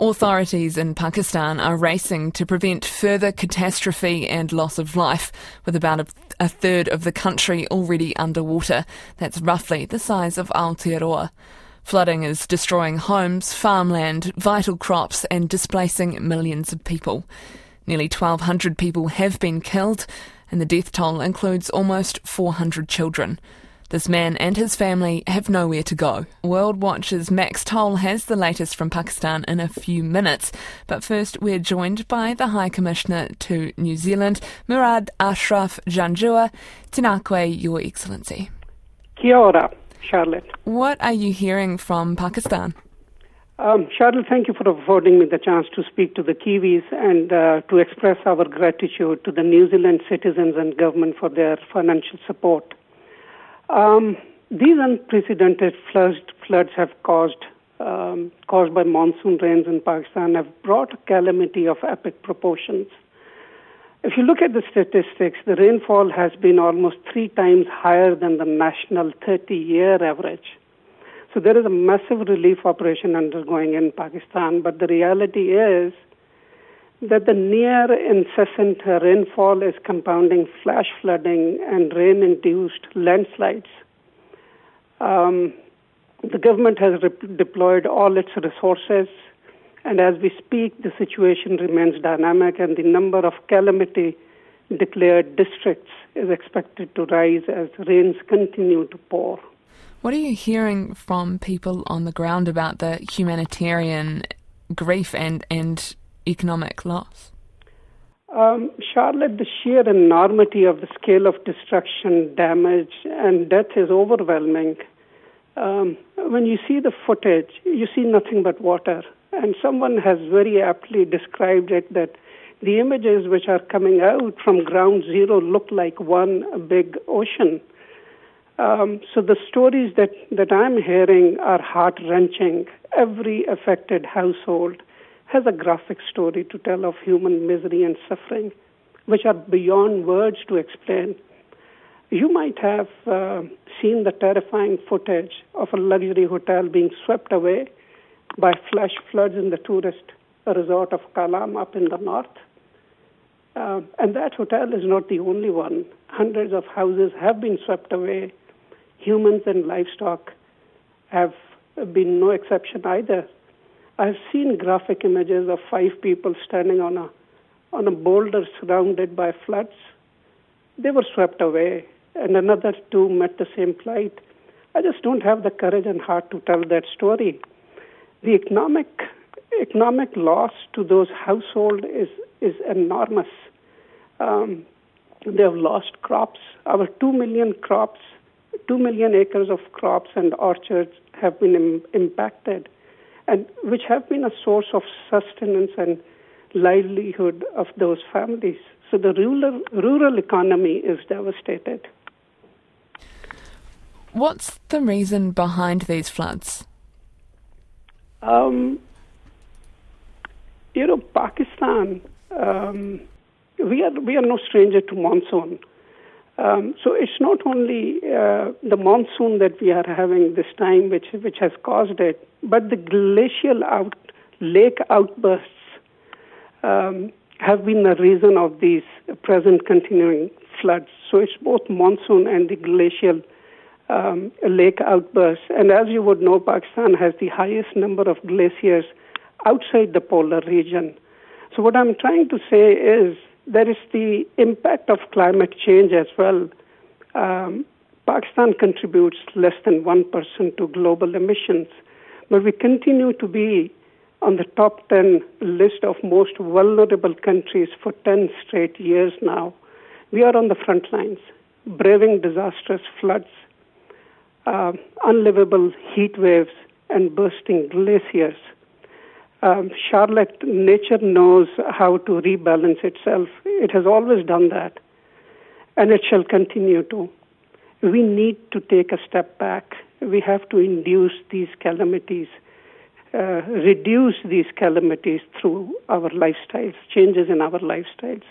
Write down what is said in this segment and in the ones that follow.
Authorities in Pakistan are racing to prevent further catastrophe and loss of life, with about a, a third of the country already underwater. That's roughly the size of Aotearoa. Flooding is destroying homes, farmland, vital crops, and displacing millions of people. Nearly 1,200 people have been killed, and the death toll includes almost 400 children. This man and his family have nowhere to go. World Watch's Max Toll has the latest from Pakistan in a few minutes. But first, we're joined by the High Commissioner to New Zealand, Murad Ashraf Janjua. Tēnā koe, Your Excellency. Kia ora, Charlotte. What are you hearing from Pakistan? Um, Charlotte, thank you for affording me the chance to speak to the Kiwis and uh, to express our gratitude to the New Zealand citizens and government for their financial support. Um, these unprecedented floods, floods have caused um, caused by monsoon rains in Pakistan have brought a calamity of epic proportions. If you look at the statistics, the rainfall has been almost three times higher than the national 30 year average. So there is a massive relief operation undergoing in Pakistan, but the reality is that the near incessant rainfall is compounding flash flooding and rain induced landslides. Um, the government has re- deployed all its resources, and as we speak, the situation remains dynamic, and the number of calamity declared districts is expected to rise as rains continue to pour. What are you hearing from people on the ground about the humanitarian grief and, and economic loss? Um, Charlotte, the sheer enormity of the scale of destruction, damage, and death is overwhelming. Um, when you see the footage, you see nothing but water. And someone has very aptly described it that the images which are coming out from ground zero look like one big ocean. Um, so the stories that, that I'm hearing are heart wrenching. Every affected household has a graphic story to tell of human misery and suffering, which are beyond words to explain. You might have uh, seen the terrifying footage of a luxury hotel being swept away by flash floods in the tourist resort of Kalam up in the north. Uh, and that hotel is not the only one. Hundreds of houses have been swept away. Humans and livestock have been no exception either. I've seen graphic images of five people standing on a on a boulder surrounded by floods. They were swept away, and another two met the same plight. I just don't have the courage and heart to tell that story. The economic economic loss to those households is is enormous. Um, they have lost crops. Our two million crops, two million acres of crops and orchards have been Im- impacted and which have been a source of sustenance and livelihood of those families. So the rural, rural economy is devastated. What's the reason behind these floods? Um, you know, Pakistan, um, we are we are no stranger to monsoon. Um, so it's not only uh, the monsoon that we are having this time, which which has caused it, but the glacial out lake outbursts um, have been the reason of these present continuing floods. So it's both monsoon and the glacial um, lake outbursts. And as you would know, Pakistan has the highest number of glaciers outside the polar region. So what I'm trying to say is there is the impact of climate change as well. Um, Pakistan contributes less than 1% to global emissions, but we continue to be on the top 10 list of most vulnerable countries for 10 straight years now. We are on the front lines, braving disastrous floods, uh, unlivable heat waves, and bursting glaciers um, Charlotte, nature knows how to rebalance itself. It has always done that, and it shall continue to. We need to take a step back. We have to induce these calamities, uh, reduce these calamities through our lifestyles, changes in our lifestyles.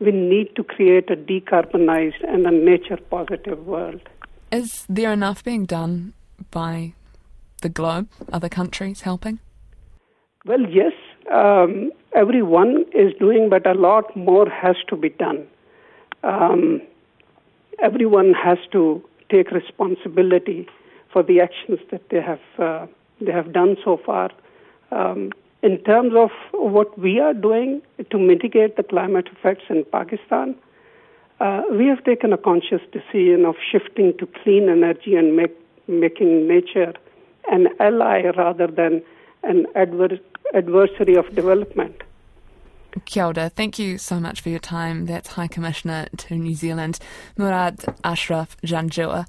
We need to create a decarbonized and a nature positive world. Is there enough being done by the globe, other countries helping? Well, yes, um, everyone is doing, but a lot more has to be done. Um, everyone has to take responsibility for the actions that they have uh, they have done so far. Um, in terms of what we are doing to mitigate the climate effects in Pakistan, uh, we have taken a conscious decision of shifting to clean energy and make, making nature an ally rather than an adver- adversary of development. Kia ora. Thank you so much for your time. That's High Commissioner to New Zealand, Murad Ashraf Janjua.